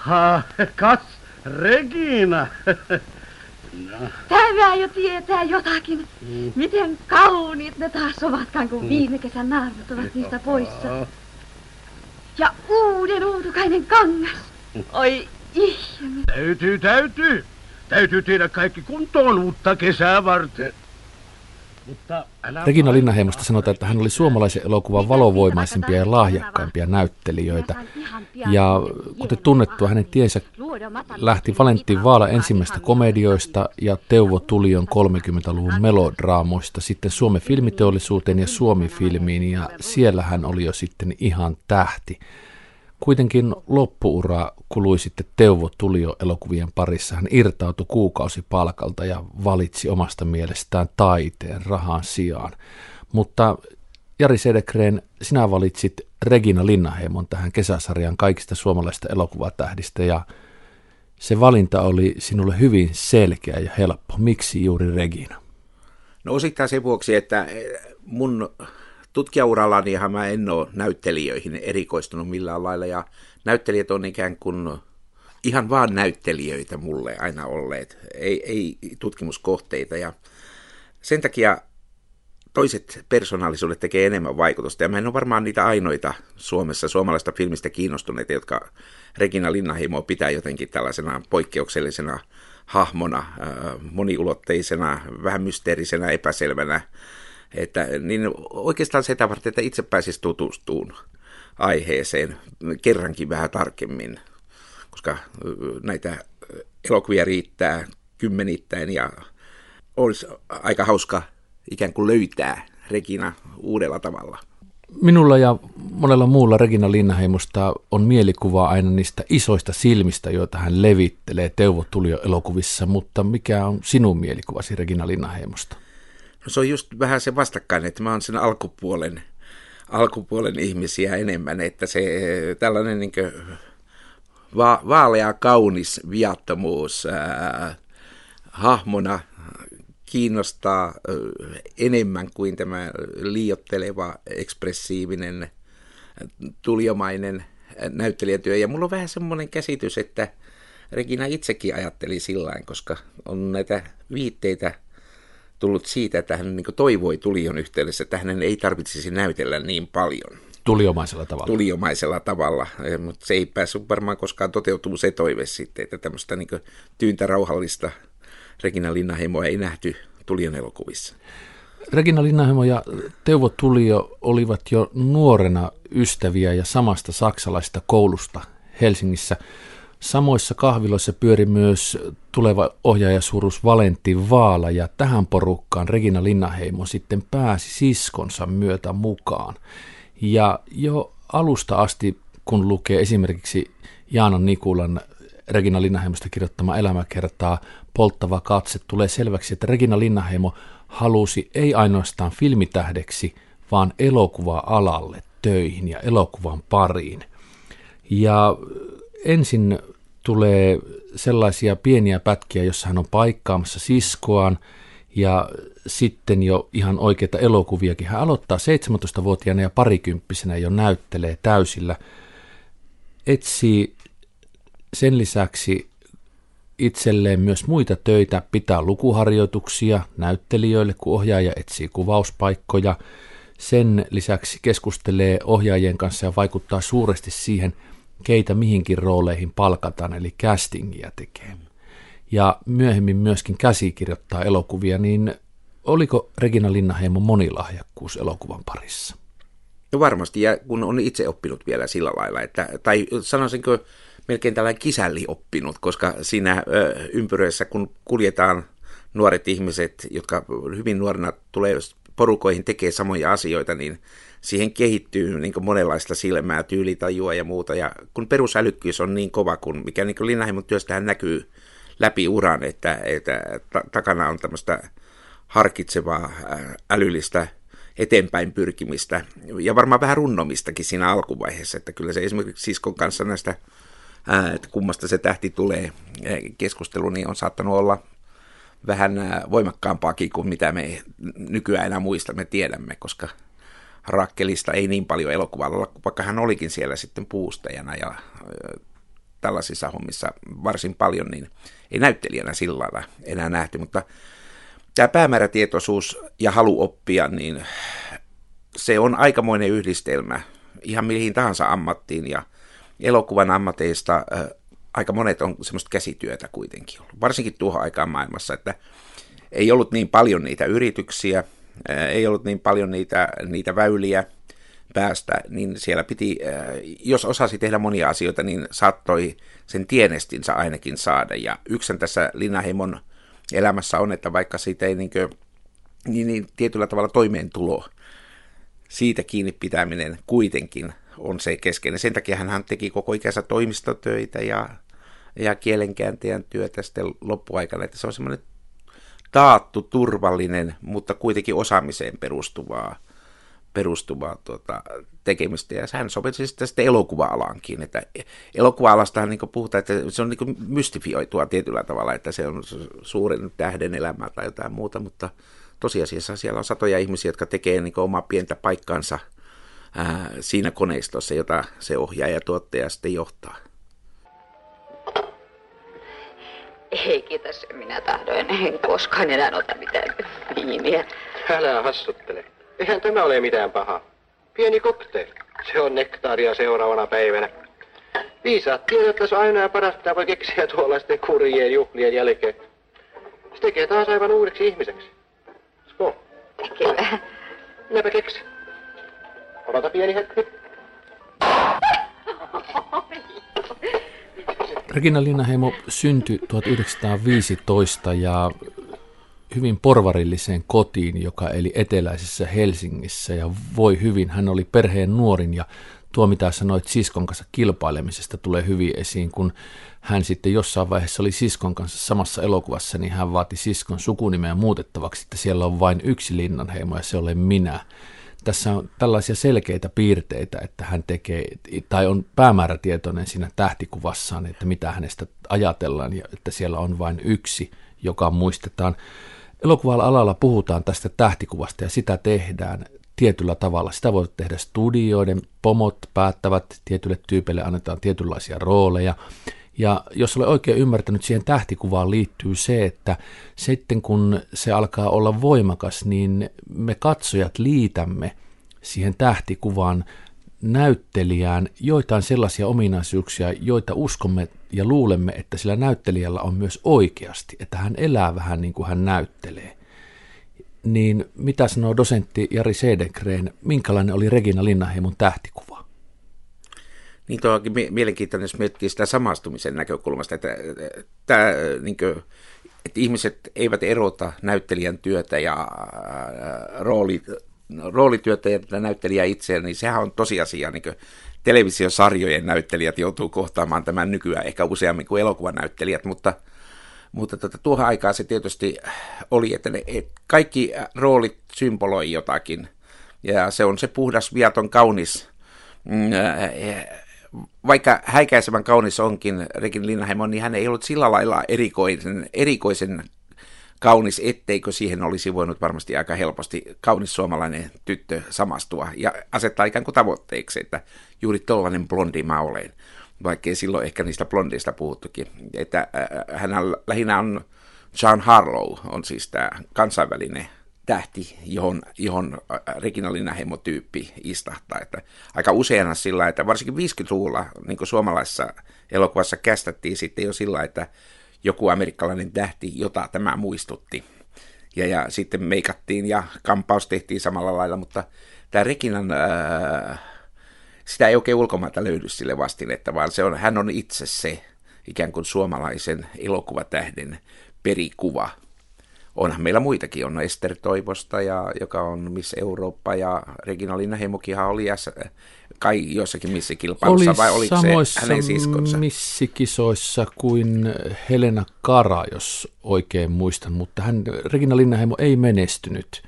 Ha, kas, Regina. no. Tämä jo tietää jotakin. Mm. Miten kauniit ne taas ovatkaan, kun mm. viime kesän naarmut ovat niistä poissa. Ja uuden uutukainen kangas. Oi ihme. Täytyy, täytyy. Täytyy tehdä kaikki kuntoon uutta kesää varten. Regina Linnaheimosta sanotaan, että hän oli suomalaisen elokuvan valovoimaisimpia ja lahjakkaimpia näyttelijöitä. Ja kuten tunnettua, hänen tiensä lähti Valentin Vaala ensimmäistä komedioista ja Teuvo Tulion 30-luvun melodraamoista sitten Suomen filmiteollisuuteen ja Suomi-filmiin, ja siellä hän oli jo sitten ihan tähti. Kuitenkin loppuura kului sitten Teuvo Tulio elokuvien parissa. Hän irtautui kuukausipalkalta ja valitsi omasta mielestään taiteen rahan sijaan. Mutta Jari Sedekreen, sinä valitsit Regina Linnaheimon tähän kesäsarjan kaikista suomalaisista elokuvatähdistä ja se valinta oli sinulle hyvin selkeä ja helppo. Miksi juuri Regina? No osittain sen vuoksi, että mun tutkijaurallanihan mä en ole näyttelijöihin erikoistunut millään lailla. Ja näyttelijät on ikään kuin ihan vaan näyttelijöitä mulle aina olleet, ei, ei tutkimuskohteita. Ja sen takia toiset persoonallisuudet tekee enemmän vaikutusta. Ja mä en ole varmaan niitä ainoita Suomessa suomalaista filmistä kiinnostuneita, jotka Regina Linnahimo pitää jotenkin tällaisena poikkeuksellisena hahmona, moniulotteisena, vähän mysteerisenä, epäselvänä että, niin oikeastaan sitä varten, että itse pääsisi tutustumaan aiheeseen kerrankin vähän tarkemmin, koska näitä elokuvia riittää kymmenittäin ja olisi aika hauska ikään kuin löytää Regina uudella tavalla. Minulla ja monella muulla Regina Linnaheimosta on mielikuva aina niistä isoista silmistä, joita hän levittelee Teuvo Tulio elokuvissa, mutta mikä on sinun mielikuvasi Regina Linnaheimosta? No se on just vähän se vastakkain, että mä oon sen alkupuolen, alkupuolen ihmisiä enemmän, että se tällainen niin va, vaalea kaunis viattomuus ää, hahmona kiinnostaa ää, enemmän kuin tämä liiotteleva, ekspressiivinen, tuliomainen näyttelijätyö. Ja mulla on vähän semmoinen käsitys, että Regina itsekin ajatteli sillä koska on näitä viitteitä – tullut siitä, että hän niin toivoi tulion yhteydessä, että hänen ei tarvitsisi näytellä niin paljon. Tuliomaisella tavalla. Tuliomaisella tavalla, eh, mutta se ei päässyt varmaan koskaan toteutumaan se toive sitten, että tämmöistä niin tyyntä rauhallista Regina Linnaheimoa ei nähty Tulion elokuvissa. Regina Linnaheimo ja Teuvo Tulio olivat jo nuorena ystäviä ja samasta saksalaisesta koulusta Helsingissä. Samoissa kahviloissa pyöri myös tuleva ohjaajasuurus Valentti Vaala ja tähän porukkaan Regina Linnaheimo sitten pääsi siskonsa myötä mukaan. Ja jo alusta asti, kun lukee esimerkiksi Jaana Nikulan Regina Linnaheimosta kirjoittama elämäkertaa Polttava katse, tulee selväksi, että Regina Linnaheimo halusi ei ainoastaan filmitähdeksi, vaan elokuva-alalle töihin ja elokuvan pariin. Ja ensin tulee sellaisia pieniä pätkiä, jossa hän on paikkaamassa siskoaan ja sitten jo ihan oikeita elokuviakin. Hän aloittaa 17-vuotiaana ja parikymppisenä jo näyttelee täysillä. Etsii sen lisäksi itselleen myös muita töitä, pitää lukuharjoituksia näyttelijöille, kun ohjaaja etsii kuvauspaikkoja. Sen lisäksi keskustelee ohjaajien kanssa ja vaikuttaa suuresti siihen – keitä mihinkin rooleihin palkataan, eli castingia tekee. Ja myöhemmin myöskin käsikirjoittaa elokuvia, niin oliko Regina Linnaheimo monilahjakkuus elokuvan parissa? No varmasti, ja kun on itse oppinut vielä sillä lailla, että, tai sanoisinko melkein tällainen kisälli oppinut, koska siinä ö, ympyröissä, kun kuljetaan nuoret ihmiset, jotka hyvin nuorena tulee porukoihin tekee samoja asioita, niin siihen kehittyy niin monenlaista silmää, tyylitajua ja muuta. Ja kun perusälykkyys on niin kova, kun mikä niin Linnaheimon työstähän näkyy läpi uran, että, että takana on tämmöistä harkitsevaa älyllistä eteenpäin pyrkimistä ja varmaan vähän runnomistakin siinä alkuvaiheessa, että kyllä se esimerkiksi siskon kanssa näistä, että kummasta se tähti tulee keskustelu, niin on saattanut olla vähän voimakkaampaakin kuin mitä me nykyään enää muistamme tiedämme, koska Rakkelista ei niin paljon elokuvalla, vaikka hän olikin siellä sitten puustajana ja tällaisissa hommissa varsin paljon, niin ei näyttelijänä sillä lailla enää nähty, mutta tämä päämäärätietoisuus ja halu oppia, niin se on aikamoinen yhdistelmä ihan mihin tahansa ammattiin ja elokuvan ammateista aika monet on semmoista käsityötä kuitenkin ollut, varsinkin tuohon aikaan maailmassa, että ei ollut niin paljon niitä yrityksiä, ei ollut niin paljon niitä, niitä väyliä päästä, niin siellä piti, jos osasi tehdä monia asioita, niin saattoi sen tienestinsä ainakin saada. Ja yksin tässä Linnaheimon elämässä on, että vaikka siitä ei niin, kuin, niin, niin tietyllä tavalla toimeentulo, siitä kiinni pitäminen kuitenkin on se keskeinen. Sen takia hän teki koko ikänsä toimistotöitä ja, ja kielenkääntäjän työtä sitten loppuaikana, että se on semmoinen taattu, turvallinen, mutta kuitenkin osaamiseen perustuvaa, perustuvaa tuota, tekemistä. Ja hän sopisi sitten, sitten elokuva-alaankin. Että elokuva-alastahan niin puhutaan, että se on niin mystifioitua tietyllä tavalla, että se on suurin tähden elämä tai jotain muuta, mutta tosiasiassa siellä on satoja ihmisiä, jotka tekee niin omaa pientä paikkansa – ää, siinä koneistossa, jota se ohjaaja ja tuottaja sitten johtaa. Ei kiitos, minä tahdoin. En koskaan enää ota mitään viiniä. Älä hassuttele. Eihän tämä ole mitään pahaa. Pieni cocktail. Se on nektaaria seuraavana päivänä. Viisaat tiedot, aina ja parasta voi keksiä tuollaisten kurjien juhlien jälkeen. Se tekee taas aivan uudeksi ihmiseksi. Sko? Kyllä. Minäpä keksin. Odota pieni hetki. Regina Linnaheimo syntyi 1915 ja hyvin porvarilliseen kotiin, joka eli eteläisessä Helsingissä ja voi hyvin. Hän oli perheen nuorin ja tuo mitä sanoit siskon kanssa kilpailemisesta tulee hyvin esiin, kun hän sitten jossain vaiheessa oli siskon kanssa samassa elokuvassa, niin hän vaati siskon sukunimeä muutettavaksi, että siellä on vain yksi Linnanheimo ja se olen minä tässä on tällaisia selkeitä piirteitä, että hän tekee, tai on päämäärätietoinen siinä tähtikuvassaan, että mitä hänestä ajatellaan, ja että siellä on vain yksi, joka muistetaan. Elokuvalla alalla puhutaan tästä tähtikuvasta, ja sitä tehdään tietyllä tavalla. Sitä voi tehdä studioiden, pomot päättävät, tietylle tyypeille annetaan tietynlaisia rooleja, ja jos olen oikein ymmärtänyt, siihen tähtikuvaan liittyy se, että sitten kun se alkaa olla voimakas, niin me katsojat liitämme siihen tähtikuvaan näyttelijään joitain sellaisia ominaisuuksia, joita uskomme ja luulemme, että sillä näyttelijällä on myös oikeasti, että hän elää vähän niin kuin hän näyttelee. Niin mitä sanoo dosentti Jari Sedekreen, minkälainen oli Regina Linnaheimon tähtikuva? Niin tuo onkin mielenkiintoinen, jos miettii sitä samastumisen näkökulmasta, että, tämä, niin kuin, että ihmiset eivät erota näyttelijän työtä ja rooli, roolityötä ja näyttelijä itseään, niin sehän on tosiasia. Niin televisiosarjojen näyttelijät joutuu kohtaamaan tämän nykyään ehkä useammin kuin elokuvanäyttelijät, mutta, mutta tuota, tuohon aikaan se tietysti oli, että ne, et kaikki roolit symboloi jotakin, ja se on se puhdas, viaton, kaunis mm, vaikka häikäisevän kaunis onkin Regin Linnaheimo, niin hän ei ollut sillä lailla erikoisen, erikoisen kaunis, etteikö siihen olisi voinut varmasti aika helposti kaunis suomalainen tyttö samastua ja asettaa ikään kuin tavoitteeksi, että juuri tollainen blondi mä olen, vaikkei silloin ehkä niistä blondeista puhuttukin. Että hän lähinnä on John Harlow, on siis tämä kansainvälinen tähti, johon, johon Regina Linnaheimo-tyyppi istahtaa. Että aika useana sillä, että varsinkin 50-luvulla niin suomalaisessa elokuvassa kästettiin sitten jo sillä, että joku amerikkalainen tähti, jota tämä muistutti. Ja, ja sitten meikattiin ja kampaus tehtiin samalla lailla, mutta tämä Reginan, ää, sitä ei oikein ulkomailta löydy sille vastinetta, vaan se on, hän on itse se ikään kuin suomalaisen elokuvatähden perikuva – onhan meillä muitakin, on Ester Toivosta, ja, joka on Miss Eurooppa, ja Regina Linnaheimokinhan oli jäs, kai jossakin missikilpailussa, oli vai oliko samoissa se hänen siskonsa? missikisoissa kuin Helena Kara, jos oikein muistan, mutta hän, Regina Linnaheimo ei menestynyt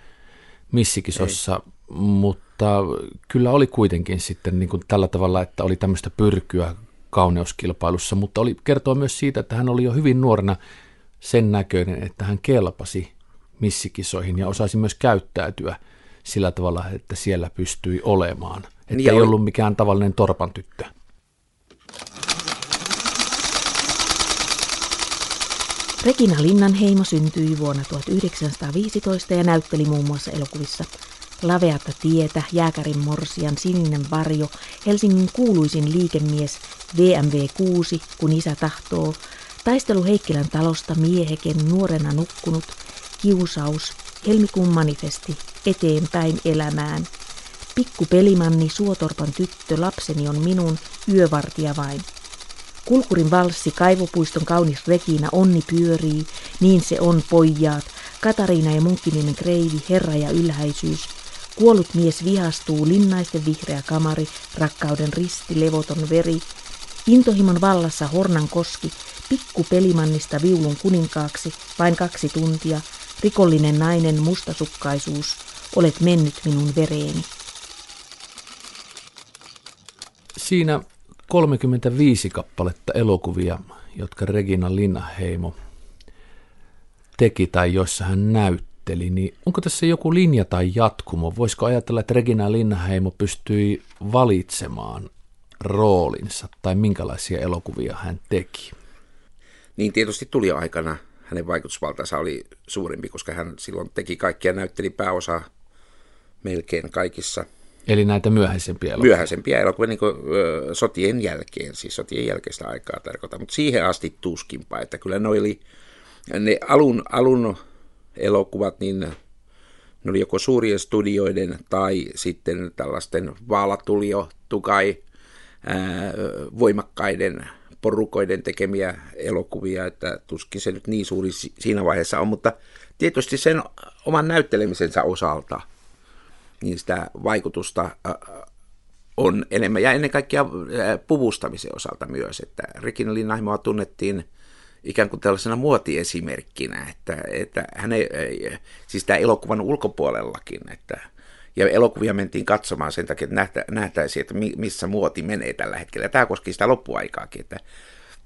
missikisossa, ei. mutta kyllä oli kuitenkin sitten niin kuin tällä tavalla, että oli tämmöistä pyrkyä kauneuskilpailussa, mutta oli kertoa myös siitä, että hän oli jo hyvin nuorena sen näköinen, että hän kelpasi missikisoihin ja osasi myös käyttäytyä sillä tavalla, että siellä pystyi olemaan. Että niin ei oli... ollut mikään tavallinen torpan tyttö. Regina Linnanheimo syntyi vuonna 1915 ja näytteli muun muassa elokuvissa Laveata tietä, Jääkärin morsian, Sininen varjo, Helsingin kuuluisin liikemies, VMV 6, kun isä tahtoo, Taistelu Heikkilän talosta, Mieheken, nuorena nukkunut, Kiusaus, Helmikuun manifesti, Eteenpäin elämään, Pikku pelimanni, Suotorpan tyttö, lapseni on minun, yövartija vain. Kulkurin valssi, kaivopuiston kaunis Regina, onni pyörii, niin se on pojaat, Katariina ja Munkkiniemen kreivi, herra ja ylhäisyys, Kuollut mies vihastuu, linnaisten vihreä kamari, rakkauden risti, levoton veri, intohimon vallassa Hornan koski, pikku pelimannista viulun kuninkaaksi, vain kaksi tuntia, rikollinen nainen, mustasukkaisuus, olet mennyt minun vereeni. Siinä 35 kappaletta elokuvia, jotka Regina Linnaheimo teki tai joissa hän näytteli, niin onko tässä joku linja tai jatkumo? Voisiko ajatella, että Regina Linnaheimo pystyi valitsemaan roolinsa tai minkälaisia elokuvia hän teki? Niin tietysti tuli aikana hänen vaikutusvaltansa oli suurempi, koska hän silloin teki kaikkia, näytteli pääosa melkein kaikissa Eli näitä myöhäisempiä elokuvia. Myöhäisempiä elokuvia niin kuin, ö, sotien jälkeen, siis sotien jälkeistä aikaa tarkoittaa, mutta siihen asti tuskinpa, että kyllä ne oli, ne alun, alun elokuvat, niin ne oli joko suurien studioiden tai sitten tällaisten vaalatulio, tukai, voimakkaiden porukoiden tekemiä elokuvia, että tuskin se nyt niin suuri siinä vaiheessa on, mutta tietysti sen oman näyttelemisensä osalta – niin sitä vaikutusta on enemmän. Ja ennen kaikkea puvustamisen osalta myös, että Regina Linnaimoa tunnettiin ikään kuin tällaisena muotiesimerkkinä, että, että hän ei, siis tämä elokuvan ulkopuolellakin, että, ja elokuvia mentiin katsomaan sen takia, että nähtä, nähtäisiin, että missä muoti menee tällä hetkellä. Tämä koski sitä loppuaikaakin, että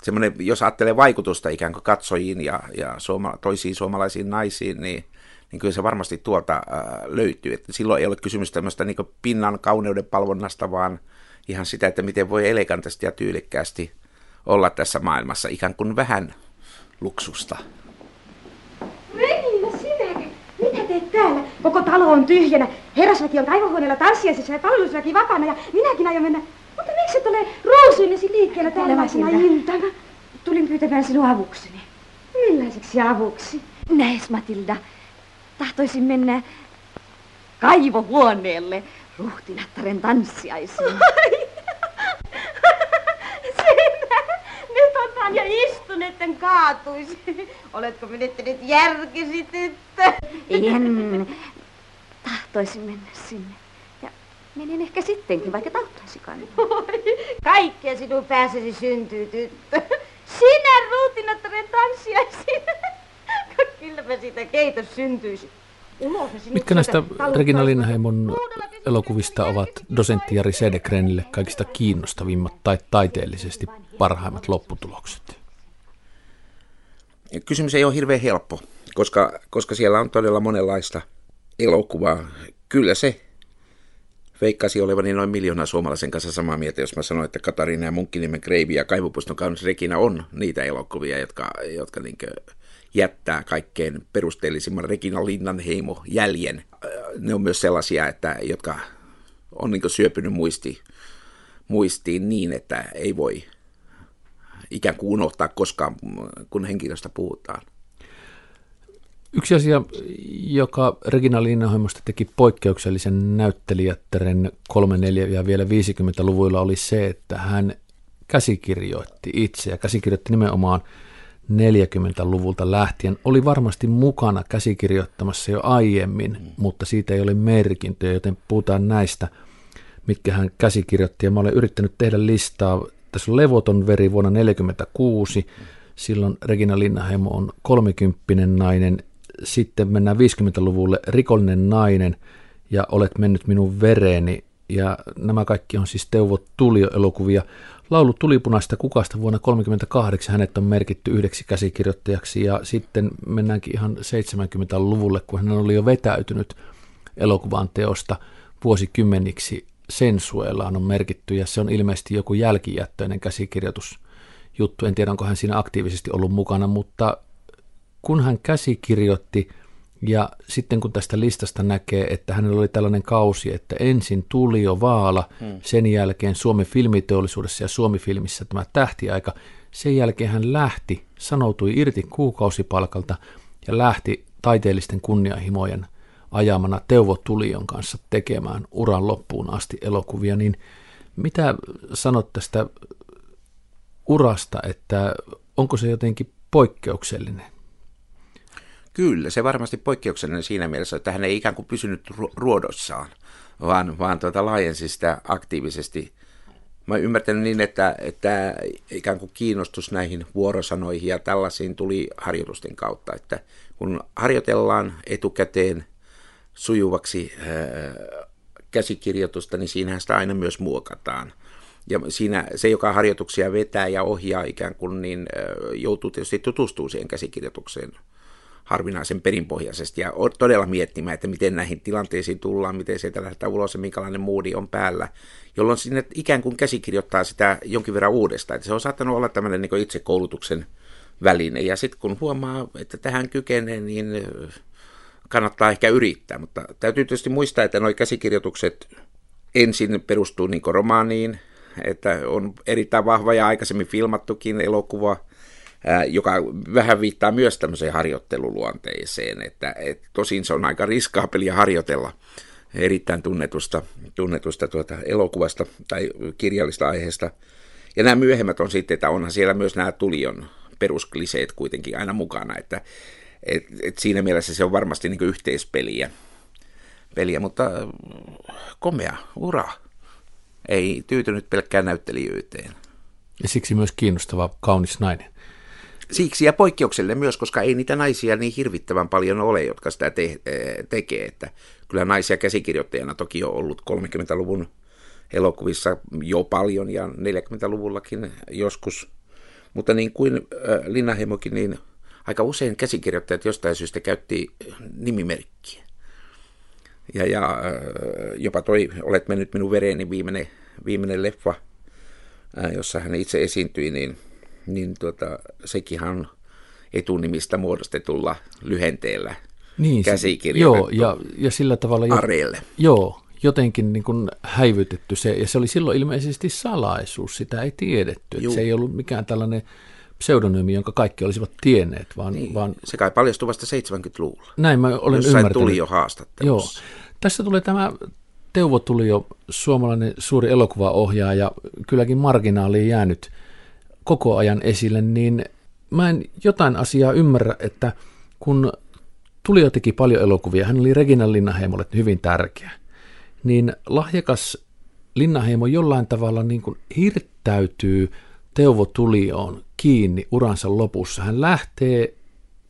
semmoinen, jos ajattelee vaikutusta ikään kuin katsojiin ja, ja suoma, toisiin suomalaisiin naisiin, niin niin kyllä se varmasti tuolta äh, löytyy. Että silloin ei ole kysymys tämmöistä niin pinnan kauneuden palvonnasta, vaan ihan sitä, että miten voi elegantisti ja tyylikkäästi olla tässä maailmassa, ikään kuin vähän luksusta. Regina, sinäkin? Mitä teet täällä? Koko talo on tyhjänä. Herrasväki on kaivohuoneella tanssiaisissa ja palvelusväki vapaana ja minäkin aion mennä. Mutta miksi et ole ruusuinesi liikkeellä tällaisena iltana? Tulin pyytämään sinua avukseni. Millaiseksi avuksi? Näes, Matilda. Tahtoisin mennä kaivohuoneelle ruhtinattaren tanssiaisiin. Otan ja istun, etten kaatuisi. Oletko menettänyt järkesi, tyttö? En. Tahtoisin mennä sinne. Ja menen ehkä sittenkin, vaikka tahtoisikaan. Kaikkea sinun pääsesi syntyy, tyttö. Sinä ruutinattaren tanssiaisiin. Kylläpä siitä keitos syntyisi. Mitkä näistä Regina Linnaheimon elokuvista ovat dosentti Jari Sedekrenille kaikista kiinnostavimmat tai taiteellisesti parhaimmat lopputulokset? Kysymys ei ole hirveän helppo, koska, koska siellä on todella monenlaista elokuvaa. Kyllä se veikkasi olevani noin miljoona suomalaisen kanssa samaa mieltä, jos mä sanoin, että Katariina ja Munkkinimen Kreivi ja Kaivopuiston kaunis Regina on niitä elokuvia, jotka, jotka niinkö jättää kaikkein perusteellisimman Regina Linnanheimo jäljen. Ne on myös sellaisia, että, jotka on niin syöpynyt muisti, muistiin niin, että ei voi ikään kuin unohtaa koskaan, kun henkilöstä puhutaan. Yksi asia, joka Regina Linnanheimosta teki poikkeuksellisen näyttelijättären 3, 4 ja vielä 50-luvuilla oli se, että hän käsikirjoitti itse ja käsikirjoitti nimenomaan – 40-luvulta lähtien oli varmasti mukana käsikirjoittamassa jo aiemmin, mm. mutta siitä ei ole merkintöjä, joten puhutaan näistä, mitkä hän käsikirjoitti. Ja mä olen yrittänyt tehdä listaa. Tässä on Levoton veri vuonna 1946. Silloin Regina Linnaheimo on 30 nainen. Sitten mennään 50-luvulle Rikollinen nainen ja Olet mennyt minun vereeni. Ja nämä kaikki on siis Teuvo Tulio-elokuvia. Laulu tulipunaista kukasta vuonna 1938 hänet on merkitty yhdeksi käsikirjoittajaksi ja sitten mennäänkin ihan 70-luvulle, kun hän oli jo vetäytynyt elokuvan teosta vuosikymmeniksi. Sensuelaan on merkitty ja se on ilmeisesti joku jälkijättöinen käsikirjoitus juttu. En tiedä, onko hän siinä aktiivisesti ollut mukana, mutta kun hän käsikirjoitti ja sitten kun tästä listasta näkee, että hänellä oli tällainen kausi, että ensin tuli jo Vaala, hmm. sen jälkeen Suomen filmiteollisuudessa ja Suomi-filmissä tämä tähtiaika, sen jälkeen hän lähti, sanoutui irti kuukausipalkalta ja lähti taiteellisten kunnianhimojen ajamana Teuvo Tulion kanssa tekemään uran loppuun asti elokuvia, niin mitä sanot tästä urasta, että onko se jotenkin poikkeuksellinen? Kyllä, se varmasti poikkeuksellinen siinä mielessä, että hän ei ikään kuin pysynyt ruodossaan, vaan, vaan tuota laajensi sitä aktiivisesti. Mä ymmärtänyt niin, että, että ikään kuin kiinnostus näihin vuorosanoihin ja tällaisiin tuli harjoitusten kautta, että kun harjoitellaan etukäteen sujuvaksi ää, käsikirjoitusta, niin siinähän sitä aina myös muokataan. Ja siinä se, joka harjoituksia vetää ja ohjaa ikään kuin, niin joutuu tietysti tutustumaan siihen käsikirjoitukseen harvinaisen perinpohjaisesti ja todella miettimään, että miten näihin tilanteisiin tullaan, miten sieltä lähdetään ulos ja minkälainen moodi on päällä, jolloin sinne ikään kuin käsikirjoittaa sitä jonkin verran uudestaan. Että se on saattanut olla tämmöinen niin itsekoulutuksen väline ja sitten kun huomaa, että tähän kykenee, niin kannattaa ehkä yrittää, mutta täytyy tietysti muistaa, että nuo käsikirjoitukset ensin perustuu niin romaaniin, että on erittäin vahva ja aikaisemmin filmattukin elokuva, joka vähän viittaa myös tämmöiseen harjoitteluluonteeseen, että et, tosin se on aika riskaapelia harjoitella erittäin tunnetusta, tunnetusta tuota elokuvasta tai kirjallista aiheesta. Ja nämä myöhemmät on sitten, että onhan siellä myös nämä tulion peruskliseet kuitenkin aina mukana, että et, et siinä mielessä se on varmasti niin yhteispeliä, peliä, mutta komea ura. Ei tyytynyt pelkkään näyttelijyyteen. Ja siksi myös kiinnostava kaunis nainen. Siksi ja poikkeukselle myös, koska ei niitä naisia niin hirvittävän paljon ole, jotka sitä te- tekee. Että kyllä naisia käsikirjoittajana toki on ollut 30-luvun elokuvissa jo paljon ja 40-luvullakin joskus. Mutta niin kuin Linnaheimokin, niin aika usein käsikirjoittajat jostain syystä käytti nimimerkkiä. Ja, ja jopa toi Olet mennyt minun vereeni viimeinen, viimeinen leffa, jossa hän itse esiintyi, niin, niin tuota, sekin on etunimistä muodostetulla lyhenteellä niin, käsikirjoitettu joo, ja, ja sillä tavalla... Areelle. Joo, jotenkin niin kuin häivytetty se, ja se oli silloin ilmeisesti salaisuus, sitä ei tiedetty. Se ei ollut mikään tällainen pseudonyymi, jonka kaikki olisivat tienneet. Vaan, niin, vaan... Se kai paljastui vasta 70-luvulla. Näin mä olen Jossain ymmärtänyt. tuli jo haastattelussa. Joo. Tässä tulee tämä Teuvo tuli jo suomalainen suuri elokuvaohjaaja, kylläkin marginaaliin jäänyt koko ajan esille, niin mä en jotain asiaa ymmärrä, että kun Tulio teki paljon elokuvia, hän oli Regina Linnaheimolle hyvin tärkeä, niin lahjakas Linnaheimo jollain tavalla niin kuin hirttäytyy Teuvo Tulioon kiinni uransa lopussa. Hän lähtee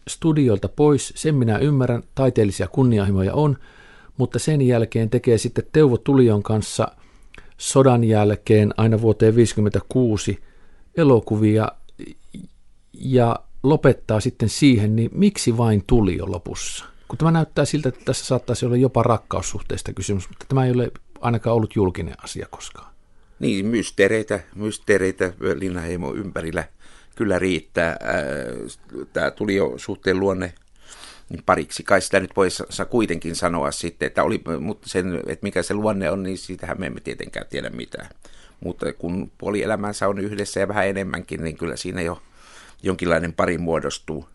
studiolta pois, sen minä ymmärrän, taiteellisia kunnianhimoja on, mutta sen jälkeen tekee sitten Teuvo Tulion kanssa sodan jälkeen aina vuoteen 1956 elokuvia ja lopettaa sitten siihen, niin miksi vain Tulio lopussa? Kun tämä näyttää siltä, että tässä saattaisi olla jopa rakkaussuhteista kysymys, mutta tämä ei ole ainakaan ollut julkinen asia koskaan. Niin, mysteereitä, mysteereitä Linnaheimo ympärillä kyllä riittää. Tämä tuli jo suhteen luonne niin pariksi. Kai sitä nyt voisi kuitenkin sanoa sitten, että, oli, mutta sen, että mikä se luonne on, niin siitähän me emme tietenkään tiedä mitään. Mutta kun puoli elämänsä on yhdessä ja vähän enemmänkin, niin kyllä siinä jo jonkinlainen pari muodostuu.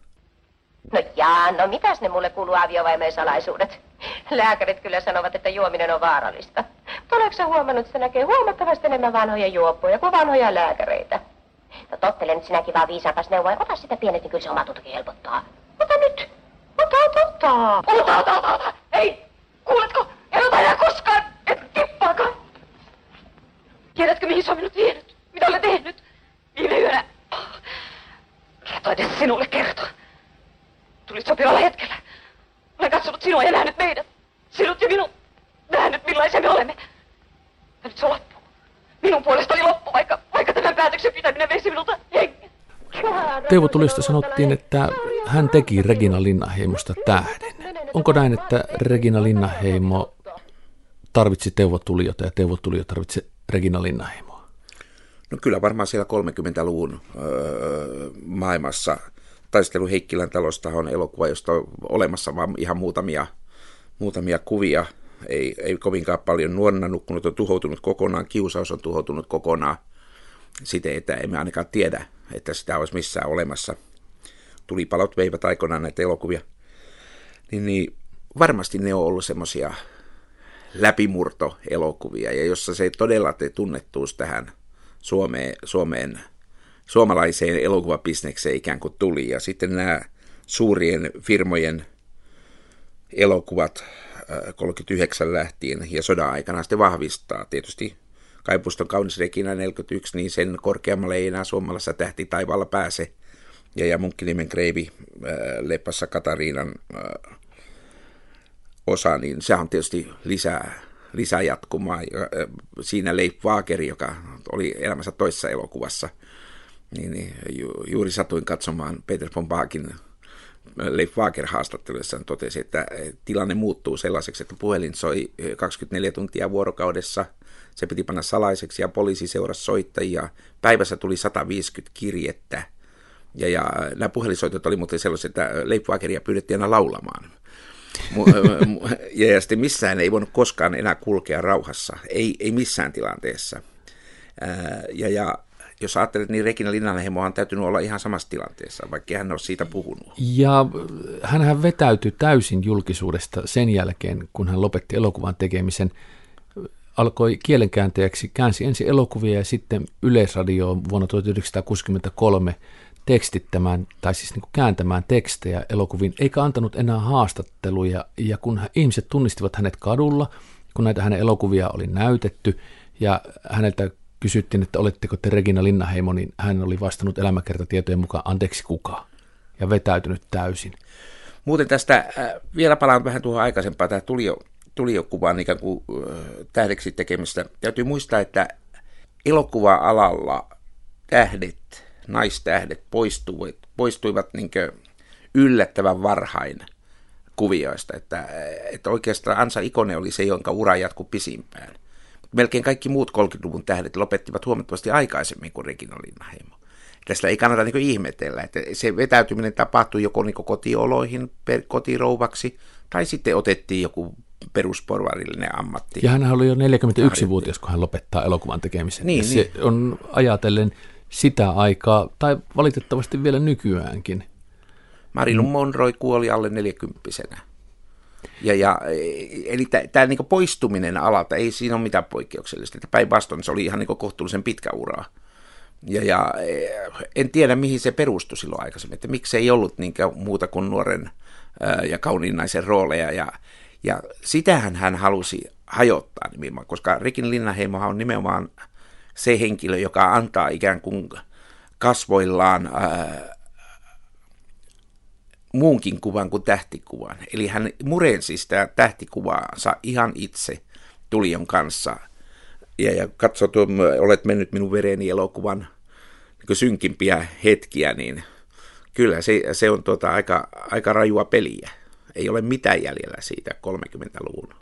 No jaa, no mitäs ne mulle kuuluu aviovaimen salaisuudet? Lääkärit kyllä sanovat, että juominen on vaarallista. Mutta huomannut, että se näkee huomattavasti enemmän vanhoja juoppoja kuin vanhoja lääkäreitä? No tottele nyt sinäkin vaan viisaakas neuvoa. Ota sitä pienet, niin kyllä se oma tuntokin helpottaa. Ota nyt. Ota, ota, ota. Ota, ota, ota, ota. Ei, kuuletko? En ota enää koskaan. Et tippaakaan. Tiedätkö, mihin se on minut vienyt? Mitä olen tehnyt? Viime yönä. Kerto edes sinulle kertoa. Tulit sopivalla hetkellä. Olen katsonut sinua ja nähnyt meidät. Sinut ja minut. Nähnyt millaisia me olemme. Ja nyt se on loppu. Minun puolestani loppu, vaikka, vaikka tämän päätöksen pitäminen veisi minulta hengen. Teuvo Tulista sanottiin, että hän teki Regina Linnaheimosta tähden. Onko näin, että Regina Linnaheimo tarvitsi Teuvo Tuliota ja Teuvo Tulio tarvitsi Regina Linnaheimoa? No kyllä varmaan siellä 30-luvun öö, maailmassa Taistelu Heikkilän talosta on elokuva, josta on olemassa vain ihan muutamia, muutamia kuvia. Ei, ei kovinkaan paljon. Nuorena nukkunut on tuhoutunut kokonaan, kiusaus on tuhoutunut kokonaan siten, että emme ainakaan tiedä, että sitä olisi missään olemassa. Tulipalot veivät aikoinaan näitä elokuvia. Niin, niin varmasti ne on ollut semmoisia läpimurtoelokuvia, ja jossa se todella te tunnettuus tähän Suomeen, Suomeen suomalaiseen elokuvabisnekseen ikään kuin tuli. Ja sitten nämä suurien firmojen elokuvat 39 äh, lähtien ja sodan aikana sitten vahvistaa. Tietysti Kaipuston kaunis Regina 41, niin sen korkeammalle ei enää suomalaisessa tähti taivaalla pääse. Ja, ja Munkkiniemen Kreivi äh, Leppassa Katariinan äh, osa, niin se on tietysti lisää, lisää jatkumaa. Ja, äh, siinä Leif Waageri, joka oli elämässä toisessa elokuvassa, niin, niin ju, juuri satuin katsomaan Peter von Baakin äh, Leif Waager haastattelussaan totesi, että tilanne muuttuu sellaiseksi, että puhelin soi 24 äh, tuntia vuorokaudessa – se piti panna salaiseksi ja poliisi seurasi soittajia. Päivässä tuli 150 kirjettä. Ja, ja nämä puhelinsoitot oli muuten sellaiset, että Leif Wageria pyydettiin aina laulamaan. ja sitten missään ei voinut koskaan enää kulkea rauhassa, ei, ei missään tilanteessa. Ja, ja jos ajattelet, niin Regina Linnanheimo on täytynyt olla ihan samassa tilanteessa, vaikka hän ole siitä puhunut. Ja hän vetäytyi täysin julkisuudesta sen jälkeen, kun hän lopetti elokuvan tekemisen alkoi kielenkääntäjäksi, käänsi ensin elokuvia ja sitten Yleisradioon vuonna 1963 tekstittämään, tai siis niin kuin kääntämään tekstejä elokuviin, eikä antanut enää haastatteluja. Ja kun ihmiset tunnistivat hänet kadulla, kun näitä hänen elokuvia oli näytetty, ja häneltä kysyttiin, että oletteko te Regina Linnaheimo, niin hän oli vastannut elämäkertatietojen mukaan, anteeksi kuka, ja vetäytynyt täysin. Muuten tästä, äh, vielä palaan vähän tuohon aikaisempaan, tämä tuli jo tuli jo kuvaan ikään kuin tähdeksi tekemistä. Täytyy muistaa, että elokuva-alalla tähdet, naistähdet poistuivat, poistuivat niin yllättävän varhain kuvioista. Että, että oikeastaan Ansa Ikone oli se, jonka ura jatkui pisimpään. Melkein kaikki muut 30-luvun tähdet lopettivat huomattavasti aikaisemmin kuin Regina Linnaheimo. Tästä ei kannata niin ihmetellä, että se vetäytyminen tapahtui joko niin kotioloihin per kotirouvaksi, tai sitten otettiin joku perusporvarillinen ammatti. Ja hän oli jo 41-vuotias, kun hän lopettaa elokuvan tekemisen. Niin, se niin. on ajatellen sitä aikaa, tai valitettavasti vielä nykyäänkin. Marilyn. Monroe kuoli alle 40 ja, ja, eli tämä niinku poistuminen alalta, ei siinä ole mitään poikkeuksellista. Päinvastoin se oli ihan niinku kohtuullisen pitkä ura. Ja, ja en tiedä, mihin se perustui silloin aikaisemmin, että miksi ei ollut niinku muuta kuin nuoren ää, ja kauniin naisen rooleja. Ja, ja sitähän hän halusi hajottaa nimenomaan, koska Rikin Linnaheimohan on nimenomaan se henkilö, joka antaa ikään kuin kasvoillaan ää, muunkin kuvan kuin tähtikuvan. Eli hän murensi sitä tähtikuvaansa ihan itse tulion kanssa. Ja, ja katso, tuo, olet mennyt minun vereni elokuvan niin synkimpiä hetkiä, niin kyllä se, se on tuota aika, aika rajua peliä. Ei ole mitään jäljellä siitä 30-luvun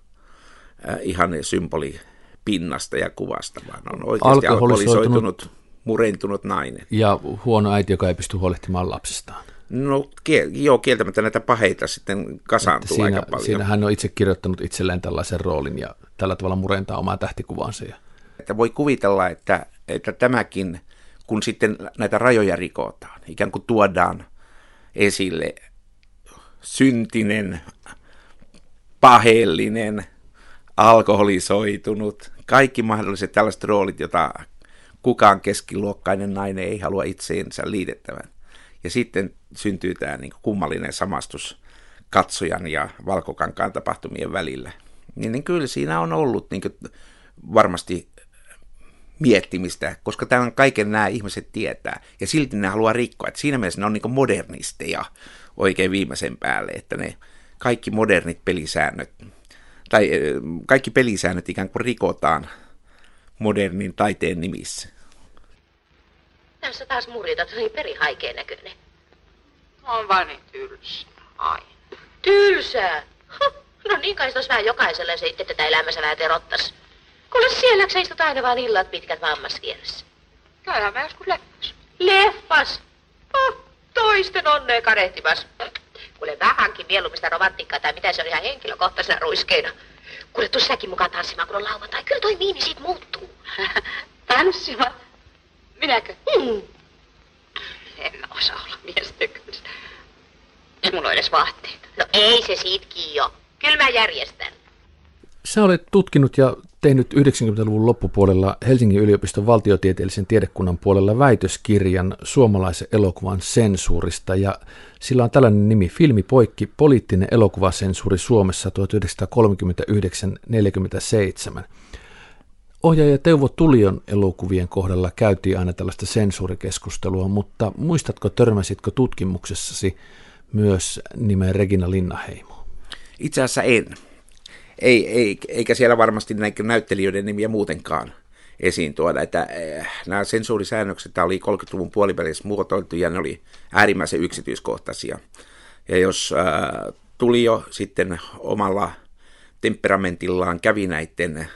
äh, ihan symboli pinnasta ja kuvasta, vaan on oikeasti alkoholisoitunut, murentunut nainen. Ja huono äiti, joka ei pysty huolehtimaan lapsestaan. No kiel, joo, kieltämättä näitä paheita sitten kasaantuu siinä, aika paljon. Siinä hän on itse kirjoittanut itselleen tällaisen roolin ja tällä tavalla murentaa omaa tähtikuvaansa. Ja... Että voi kuvitella, että, että tämäkin, kun sitten näitä rajoja rikotaan, ikään kuin tuodaan esille syntinen, paheellinen, alkoholisoitunut, kaikki mahdolliset tällaiset roolit, joita kukaan keskiluokkainen nainen ei halua itseensä liitettävän. Ja sitten syntyy tämä niin kummallinen samastus katsojan ja valkokankaan tapahtumien välillä. Niin, niin kyllä siinä on ollut niin varmasti miettimistä, koska tämän kaiken nämä ihmiset tietää, ja silti ne haluaa rikkoa. Että siinä mielessä ne on niin modernisteja oikein viimeisen päälle, että ne kaikki modernit pelisäännöt, tai kaikki pelisäännöt ikään kuin rikotaan modernin taiteen nimissä. Tässä taas muritat, niin perihaikeen näköinen. On vaan niin tylsää, aina. Tylsää? Ha, no niin kai se vähän jokaiselle se itse tätä elämänsä vähän terottas. Kuule siellä sä istut aina vaan illat pitkät vammaskielessä. Käyhän mä joskus leffas. Leffas? Oh, toi naisten onnea kadehtimassa. Kuule vähänkin mieluummin sitä romantiikkaa tai mitä se on ihan henkilökohtaisena ruiskeina. Kuule, tuu sinäkin mukaan tanssimaan, kun on lauantai. Kyllä toi viini siitä muuttuu. Tanssimaan? Minäkö? Hmm. En mä osaa olla miesten kanssa. Ei mulla ole edes vaatteita. No ei se siitäkin jo. Kyllä mä järjestän. Sä olet tutkinut ja tehnyt 90-luvun loppupuolella Helsingin yliopiston valtiotieteellisen tiedekunnan puolella väitöskirjan suomalaisen elokuvan sensuurista ja sillä on tällainen nimi Filmi poikki, poliittinen elokuvasensuuri Suomessa 1939-47. Ohjaaja Teuvo Tulion elokuvien kohdalla käytiin aina tällaista sensuurikeskustelua, mutta muistatko, törmäsitkö tutkimuksessasi myös nimen Regina Linnaheimo? Itse asiassa en. Ei, ei, eikä siellä varmasti näyttelijöiden nimiä muutenkaan esiin tuoda. Että, äh, nämä sensuurisäännökset oli 30-luvun puolivälissä muotoiltu ja ne oli äärimmäisen yksityiskohtaisia. Ja jos äh, tuli jo sitten omalla temperamentillaan kävi näiden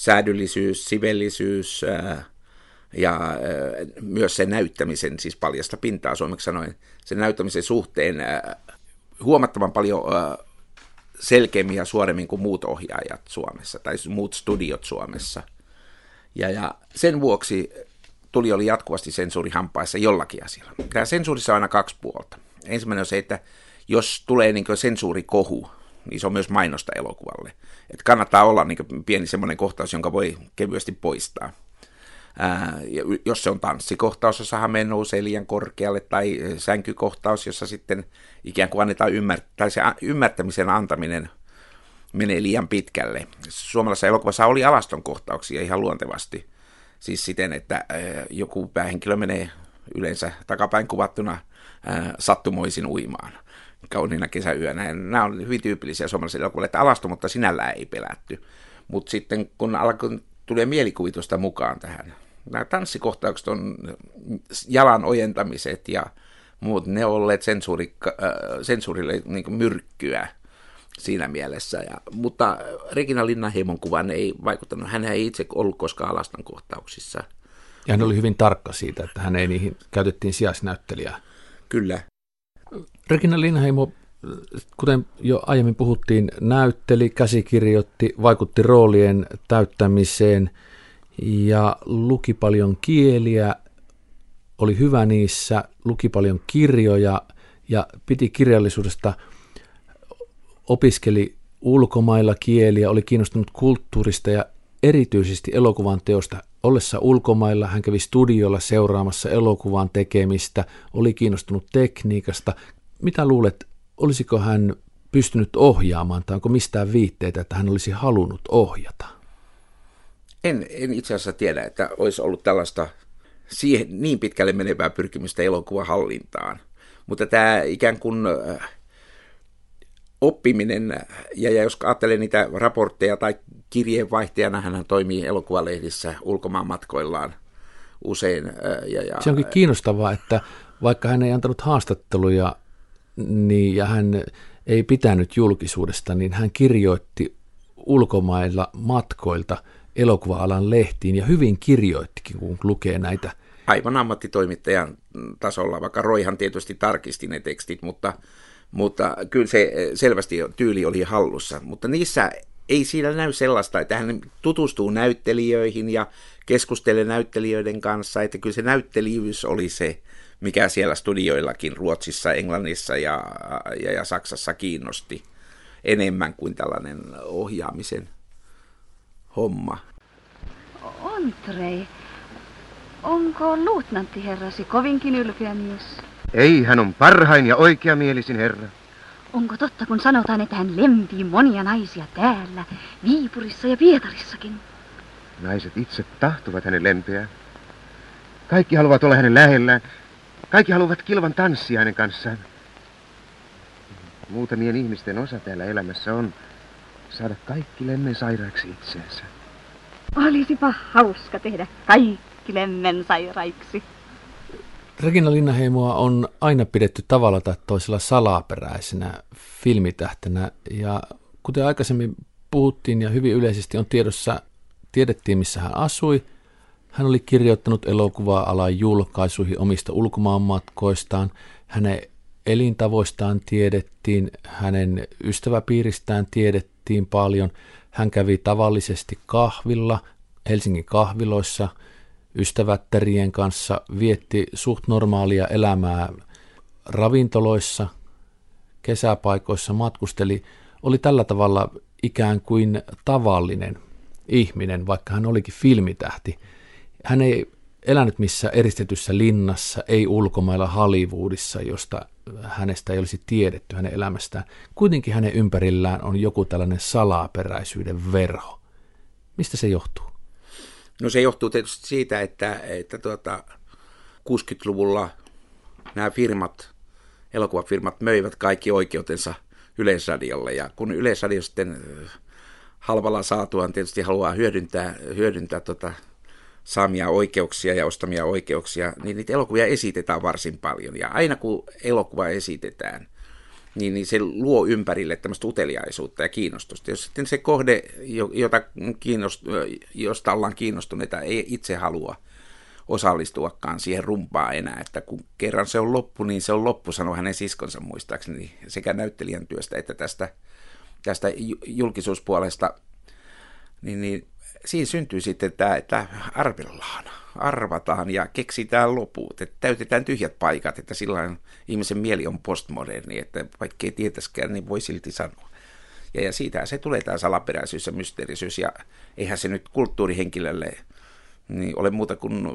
säädyllisyys, sivellisyys ja myös sen näyttämisen, siis paljasta pintaa suomeksi sanoen, sen näyttämisen suhteen huomattavan paljon selkeämmin ja suoremmin kuin muut ohjaajat Suomessa, tai muut studiot Suomessa. Ja, ja sen vuoksi tuli oli jatkuvasti sensuurihampaissa jollakin asialla. Tämä sensuurissa on aina kaksi puolta. Ensimmäinen on se, että jos tulee niin sensuurikohu, niin se on myös mainosta elokuvalle. Että kannattaa olla niin pieni semmoinen kohtaus, jonka voi kevyesti poistaa. Ää, jos se on tanssikohtaus, jossa hame nousee liian korkealle, tai sänkykohtaus, jossa sitten ikään kuin annetaan ymmärtää, tai se ymmärtämisen antaminen menee liian pitkälle. Suomalaisessa elokuvassa oli alaston kohtauksia ihan luontevasti. Siis siten, että joku päähenkilö menee yleensä takapäin kuvattuna sattumoisin uimaan kauniina kesäyönä. Nämä on hyvin tyypillisiä suomalaisille elokuville, että alasto, mutta sinällään ei pelätty. Mutta sitten kun alkoi tulee mielikuvitusta mukaan tähän. Nämä tanssikohtaukset on jalan ojentamiset ja muut, ne on olleet sensuuri, äh, sensuurille niin myrkkyä siinä mielessä. Ja, mutta Regina Linnaheimon kuvan ei vaikuttanut. Hän ei itse ollut koskaan alastan kohtauksissa. Ja hän oli hyvin tarkka siitä, että hän ei niihin käytettiin sijaisnäyttelijää. Kyllä. Regina Linnaheimo, kuten jo aiemmin puhuttiin, näytteli, käsikirjoitti, vaikutti roolien täyttämiseen ja luki paljon kieliä, oli hyvä niissä, luki paljon kirjoja ja piti kirjallisuudesta, opiskeli ulkomailla kieliä, oli kiinnostunut kulttuurista ja erityisesti elokuvan teosta. Ollessa ulkomailla hän kävi studiolla seuraamassa elokuvan tekemistä, oli kiinnostunut tekniikasta. Mitä luulet, olisiko hän pystynyt ohjaamaan tai onko mistään viitteitä, että hän olisi halunnut ohjata? En, en itse asiassa tiedä, että olisi ollut tällaista siihen niin pitkälle menevää pyrkimystä elokuvahallintaan. Mutta tämä ikään kuin äh, oppiminen, ja, ja jos ajattelee niitä raportteja tai kirjeenvaihtajana, hän toimii elokuvalehdissä ulkomaan matkoillaan usein. Ja, ja, Se onkin kiinnostavaa, että vaikka hän ei antanut haastatteluja niin, ja hän ei pitänyt julkisuudesta, niin hän kirjoitti ulkomailla matkoilta elokuva-alan lehtiin ja hyvin kirjoittikin, kun lukee näitä. Aivan ammattitoimittajan tasolla, vaikka Roihan tietysti tarkisti ne tekstit, mutta, mutta kyllä se selvästi tyyli oli hallussa. Mutta niissä ei siinä näy sellaista, että hän tutustuu näyttelijöihin ja keskustelee näyttelijöiden kanssa, että kyllä se näyttelijyys oli se, mikä siellä studioillakin Ruotsissa, Englannissa ja, ja, ja Saksassa kiinnosti enemmän kuin tällainen ohjaamisen homma. Ontrei, onko luutnantti herrasi kovinkin ylpeä mies? Ei, hän on parhain ja oikeamielisin herra. Onko totta, kun sanotaan, että hän lempii monia naisia täällä, Viipurissa ja Pietarissakin? Naiset itse tahtovat hänen lempeää. Kaikki haluavat olla hänen lähellään, kaikki haluavat kilvan tanssia hänen kanssaan. Muutamien ihmisten osa täällä elämässä on saada kaikki lemmen sairaaksi itseensä. Olisipa hauska tehdä kaikki lemmen sairaiksi. Regina Linnaheimoa on aina pidetty tavalla tai toisella salaperäisenä filmitähtenä ja kuten aikaisemmin puhuttiin ja hyvin yleisesti on tiedossa, tiedettiin missä hän asui Hän oli kirjoittanut elokuva-alan julkaisuihin omista ulkomaanmatkoistaan. Hänen elintavoistaan tiedettiin, hänen ystäväpiiristään tiedettiin paljon. Hän kävi tavallisesti kahvilla, Helsingin kahviloissa, ystävättärien kanssa, vietti suht normaalia elämää ravintoloissa, kesäpaikoissa, matkusteli, oli tällä tavalla ikään kuin tavallinen ihminen, vaikka hän olikin filmitähti. Hän ei elänyt missä eristetyssä linnassa, ei ulkomailla Hollywoodissa, josta hänestä ei olisi tiedetty hänen elämästään. Kuitenkin hänen ympärillään on joku tällainen salaperäisyyden verho. Mistä se johtuu? No se johtuu tietysti siitä, että, että tuota, 60-luvulla nämä firmat, elokuvafirmat möivät kaikki oikeutensa Yleisradiolle. Ja kun Yleisradio sitten halvalla saatuaan tietysti haluaa hyödyntää, hyödyntää tota saamia oikeuksia ja ostamia oikeuksia, niin niitä elokuvia esitetään varsin paljon. Ja aina kun elokuva esitetään, niin, niin se luo ympärille tämmöistä uteliaisuutta ja kiinnostusta. Jos sitten se kohde, jota kiinnost, josta ollaan kiinnostuneita, ei itse halua osallistuakaan siihen rumpaan enää, että kun kerran se on loppu, niin se on loppu, sanoi hänen siskonsa muistaakseni sekä näyttelijän työstä että tästä, tästä julkisuuspuolesta, niin, niin siinä syntyy sitten tämä, että arvellaan, arvataan ja keksitään loput, että täytetään tyhjät paikat, että silloin ihmisen mieli on postmoderni, että vaikka ei tietäskään, niin voi silti sanoa. Ja, ja siitä se tulee tämä salaperäisyys ja mysteerisyys, ja eihän se nyt kulttuurihenkilölle niin ole muuta kuin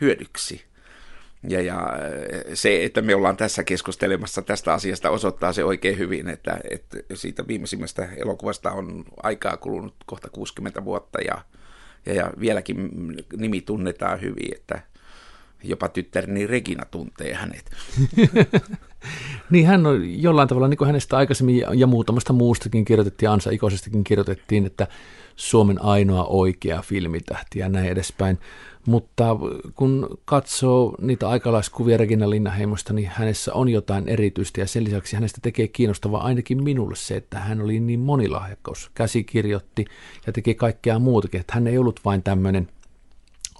hyödyksi. Ja, ja se, että me ollaan tässä keskustelemassa tästä asiasta, osoittaa se oikein hyvin, että, että siitä viimeisimmästä elokuvasta on aikaa kulunut kohta 60 vuotta ja, ja, ja vieläkin nimi tunnetaan hyvin, että jopa tyttäreni Regina tuntee hänet. niin hän on jollain tavalla, niin kuin hänestä aikaisemmin ja muutamasta muustakin kirjoitettiin, Ansa Ikosestakin kirjoitettiin, että Suomen ainoa oikea filmitähti ja näin edespäin. Mutta kun katsoo niitä aikalaiskuvia Regina Linnaheimosta, niin hänessä on jotain erityistä ja sen lisäksi hänestä tekee kiinnostavaa ainakin minulle se, että hän oli niin monilahjakkaus. Käsikirjoitti ja teki kaikkea muutakin, että hän ei ollut vain tämmöinen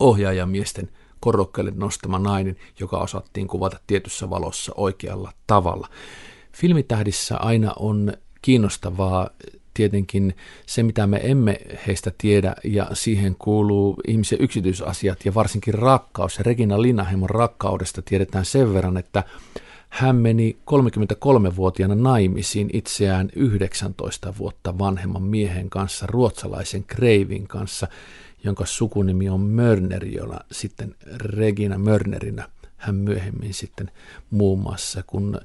ohjaajamiesten korokkeelle nostama nainen, joka osattiin kuvata tietyssä valossa oikealla tavalla. Filmitähdissä aina on kiinnostavaa tietenkin se, mitä me emme heistä tiedä, ja siihen kuuluu ihmisen yksityisasiat ja varsinkin rakkaus. Regina Linnaheimon rakkaudesta tiedetään sen verran, että hän meni 33-vuotiaana naimisiin itseään 19 vuotta vanhemman miehen kanssa, ruotsalaisen Kreivin kanssa, jonka sukunimi on Mörner, jolla sitten Regina Mörnerinä hän myöhemmin sitten muun muassa, kun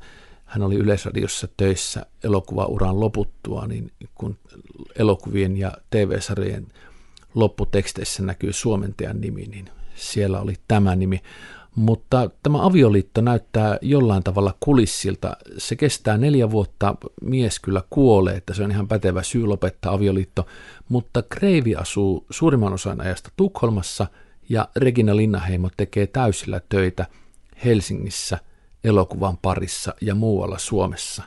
hän oli Yleisradiossa töissä elokuvauran loputtua, niin kun elokuvien ja TV-sarjojen lopputeksteissä näkyy suomentajan nimi, niin siellä oli tämä nimi. Mutta tämä avioliitto näyttää jollain tavalla kulissilta. Se kestää neljä vuotta, mies kyllä kuolee, että se on ihan pätevä syy lopettaa avioliitto, mutta Kreivi asuu suurimman osan ajasta Tukholmassa ja Regina Linnaheimo tekee täysillä töitä Helsingissä – elokuvan parissa ja muualla Suomessa.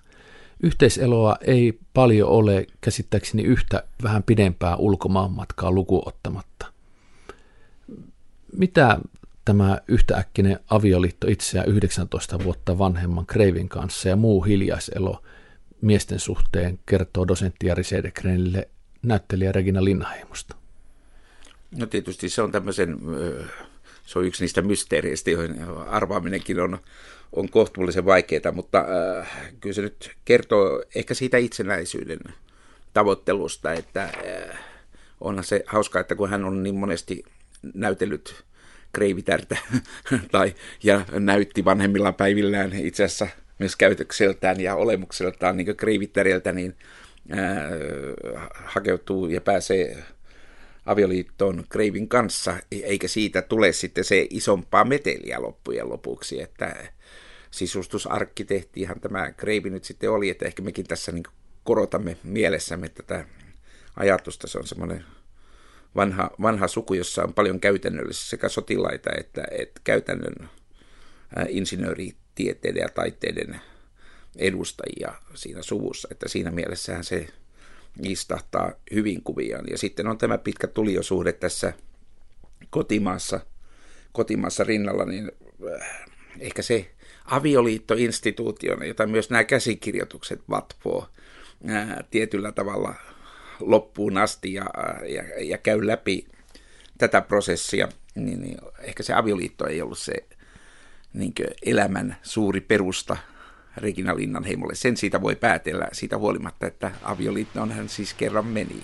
Yhteiseloa ei paljon ole käsittääkseni yhtä vähän pidempää ulkomaanmatkaa lukuottamatta. Mitä tämä yhtääkkinen avioliitto itseään 19 vuotta vanhemman Kreivin kanssa ja muu hiljaiselo miesten suhteen kertoo dosentti Jari Sedekrenille näyttelijä Regina Linnaheimosta? No tietysti se on tämmöisen, se on yksi niistä mysteereistä, joihin arvaaminenkin on on kohtuullisen vaikeaa, mutta äh, kyllä se nyt kertoo ehkä siitä itsenäisyyden tavoittelusta, että äh, onhan se hauskaa, että kun hän on niin monesti näytellyt kreivitärtä tai, ja näytti vanhemmilla päivillään itse asiassa myös käytökseltään ja olemukseltaan niin kreivittäriltä, niin äh, hakeutuu ja pääsee avioliittoon Kreivin kanssa, eikä siitä tule sitten se isompaa meteliä loppujen lopuksi, että sisustusarkkitehtihan tämä Kreivi nyt sitten oli, että ehkä mekin tässä niin korotamme mielessämme tätä ajatusta. Se on semmoinen vanha, vanha suku, jossa on paljon käytännöllisiä sekä sotilaita että, että käytännön insinööritieteiden ja taiteiden edustajia siinä suvussa, että siinä mielessähän se istahtaa hyvin kuviaan. Ja sitten on tämä pitkä tuliosuhde tässä kotimaassa, kotimaassa rinnalla, niin ehkä se avioliittoinstituutiona, jota myös nämä käsikirjoitukset vatvoo ää, tietyllä tavalla loppuun asti ja, ja, ja käy läpi tätä prosessia, niin, niin ehkä se avioliitto ei ollut se niin elämän suuri perusta Regina Linnanheimolle. Sen siitä voi päätellä siitä huolimatta, että avioliittoon hän siis kerran meni.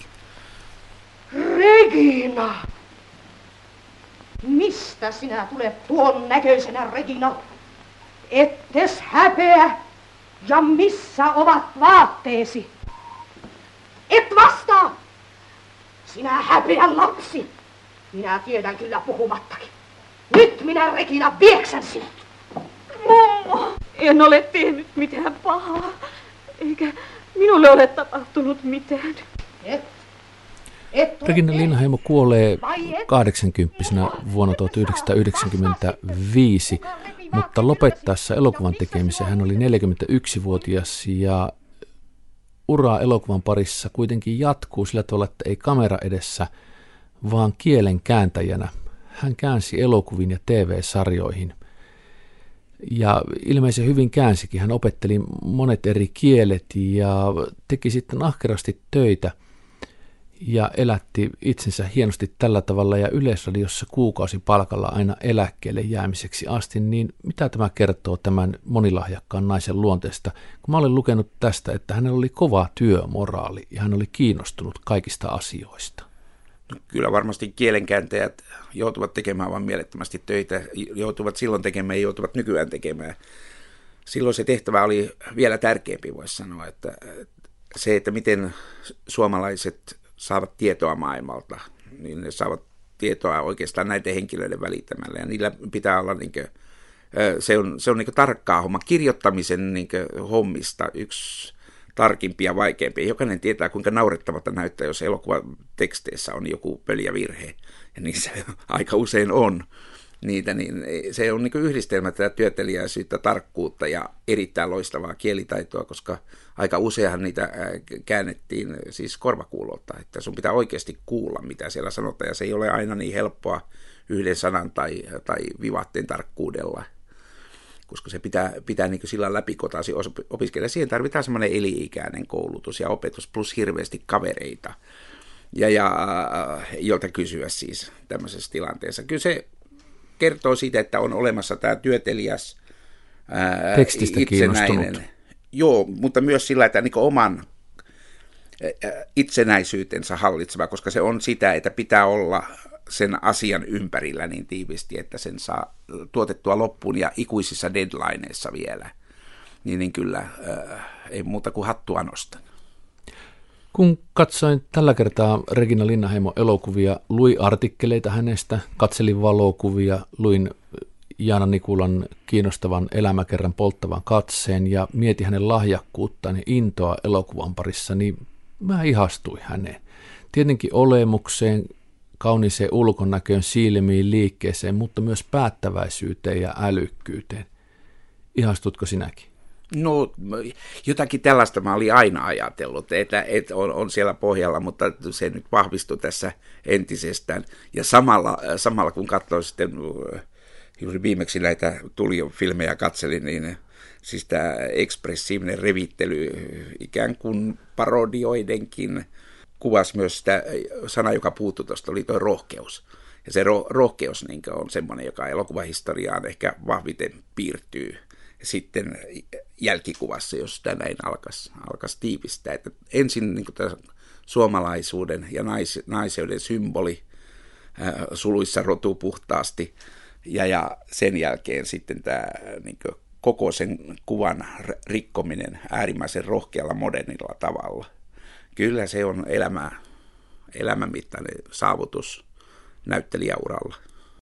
Regina! Mistä sinä tulet tuon näköisenä, Regina? Ettes häpeä! Ja missä ovat vaatteesi? Et vastaa! Sinä häpeän lapsi! Minä tiedän kyllä puhumattakin. Nyt minä, Regina, vieksän sinut. Mummo, en ole tehnyt mitään pahaa. Eikä minulle ole tapahtunut mitään. Et Regina Linnaheimo kuolee 80 vuonna 1995, mutta lopettaessa elokuvan tekemisen hän oli 41-vuotias ja ura elokuvan parissa kuitenkin jatkuu sillä tavalla, että ei kamera edessä, vaan kielen kääntäjänä. Hän käänsi elokuviin ja TV-sarjoihin. Ja ilmeisen hyvin käänsikin. Hän opetteli monet eri kielet ja teki sitten ahkerasti töitä – ja elätti itsensä hienosti tällä tavalla ja Yleisradiossa kuukausi palkalla aina eläkkeelle jäämiseksi asti, niin mitä tämä kertoo tämän monilahjakkaan naisen luonteesta? Kun mä olen lukenut tästä, että hänellä oli kova työmoraali ja hän oli kiinnostunut kaikista asioista. No, kyllä varmasti kielenkääntäjät joutuvat tekemään vain mielettömästi töitä, joutuvat silloin tekemään ja joutuvat nykyään tekemään. Silloin se tehtävä oli vielä tärkeämpi, voisi sanoa, että se, että miten suomalaiset saavat tietoa maailmalta, niin ne saavat tietoa oikeastaan näiden henkilöiden välittämällä. Ja niillä pitää olla, niin kuin, se on, se on niin tarkkaa homma. Kirjoittamisen niin hommista yksi tarkimpia ja vaikeampia. Jokainen tietää, kuinka naurettavalta näyttää, jos elokuvateksteissä on joku pöliä virhe. Ja niin se aika usein on niitä, niin se on niin yhdistelmä tätä työtelijäisyyttä, tarkkuutta ja erittäin loistavaa kielitaitoa, koska aika useinhan niitä käännettiin siis korvakuulolta, että sun pitää oikeasti kuulla, mitä siellä sanotaan, ja se ei ole aina niin helppoa yhden sanan tai, tai vivaatteen tarkkuudella, koska se pitää, pitää niin sillä läpikotasi opiskella. Siihen tarvitaan semmoinen eli-ikäinen koulutus ja opetus plus hirveästi kavereita, ja, ja jolta kysyä siis tämmöisessä tilanteessa. Kyllä se kertoo siitä, että on olemassa tämä työtelijäs ää, Tekstistä itsenäinen. Joo, mutta myös sillä, että niin oman itsenäisyytensä hallitseva, koska se on sitä, että pitää olla sen asian ympärillä niin tiivisti, että sen saa tuotettua loppuun ja ikuisissa deadlineissa vielä. Niin, niin kyllä äh, ei muuta kuin hattua nostan. Kun katsoin tällä kertaa Regina Linnaheimo elokuvia, luin artikkeleita hänestä, katselin valokuvia, luin Jaana Nikulan kiinnostavan elämäkerran polttavan katseen ja mietin hänen lahjakkuuttaan ja intoa elokuvan parissa, niin mä ihastuin häneen. Tietenkin olemukseen, kauniiseen ulkonäköön, silmiin, liikkeeseen, mutta myös päättäväisyyteen ja älykkyyteen. Ihastutko sinäkin? No jotakin tällaista mä olin aina ajatellut, että, että on, on siellä pohjalla, mutta se nyt vahvistui tässä entisestään. Ja samalla, samalla kun katsoin sitten juuri viimeksi näitä tuli filmejä katselin, niin siis tämä ekspressiivinen revittely ikään kuin parodioidenkin kuvasi myös sitä sana, joka puuttui tuosta, oli tuo rohkeus. Ja se ro- rohkeus niin on semmoinen, joka elokuvahistoriaan ehkä vahviten piirtyy sitten jälkikuvassa, jos sitä näin alkaisi, alkaisi tiivistää. Että ensin niin tämä suomalaisuuden ja nais, naiseuden symboli ää, suluissa rotu puhtaasti, ja, ja sen jälkeen sitten tämä niin koko sen kuvan rikkominen äärimmäisen rohkealla modernilla tavalla. Kyllä se on elämä, elämänmittainen saavutus näyttelijäuralla.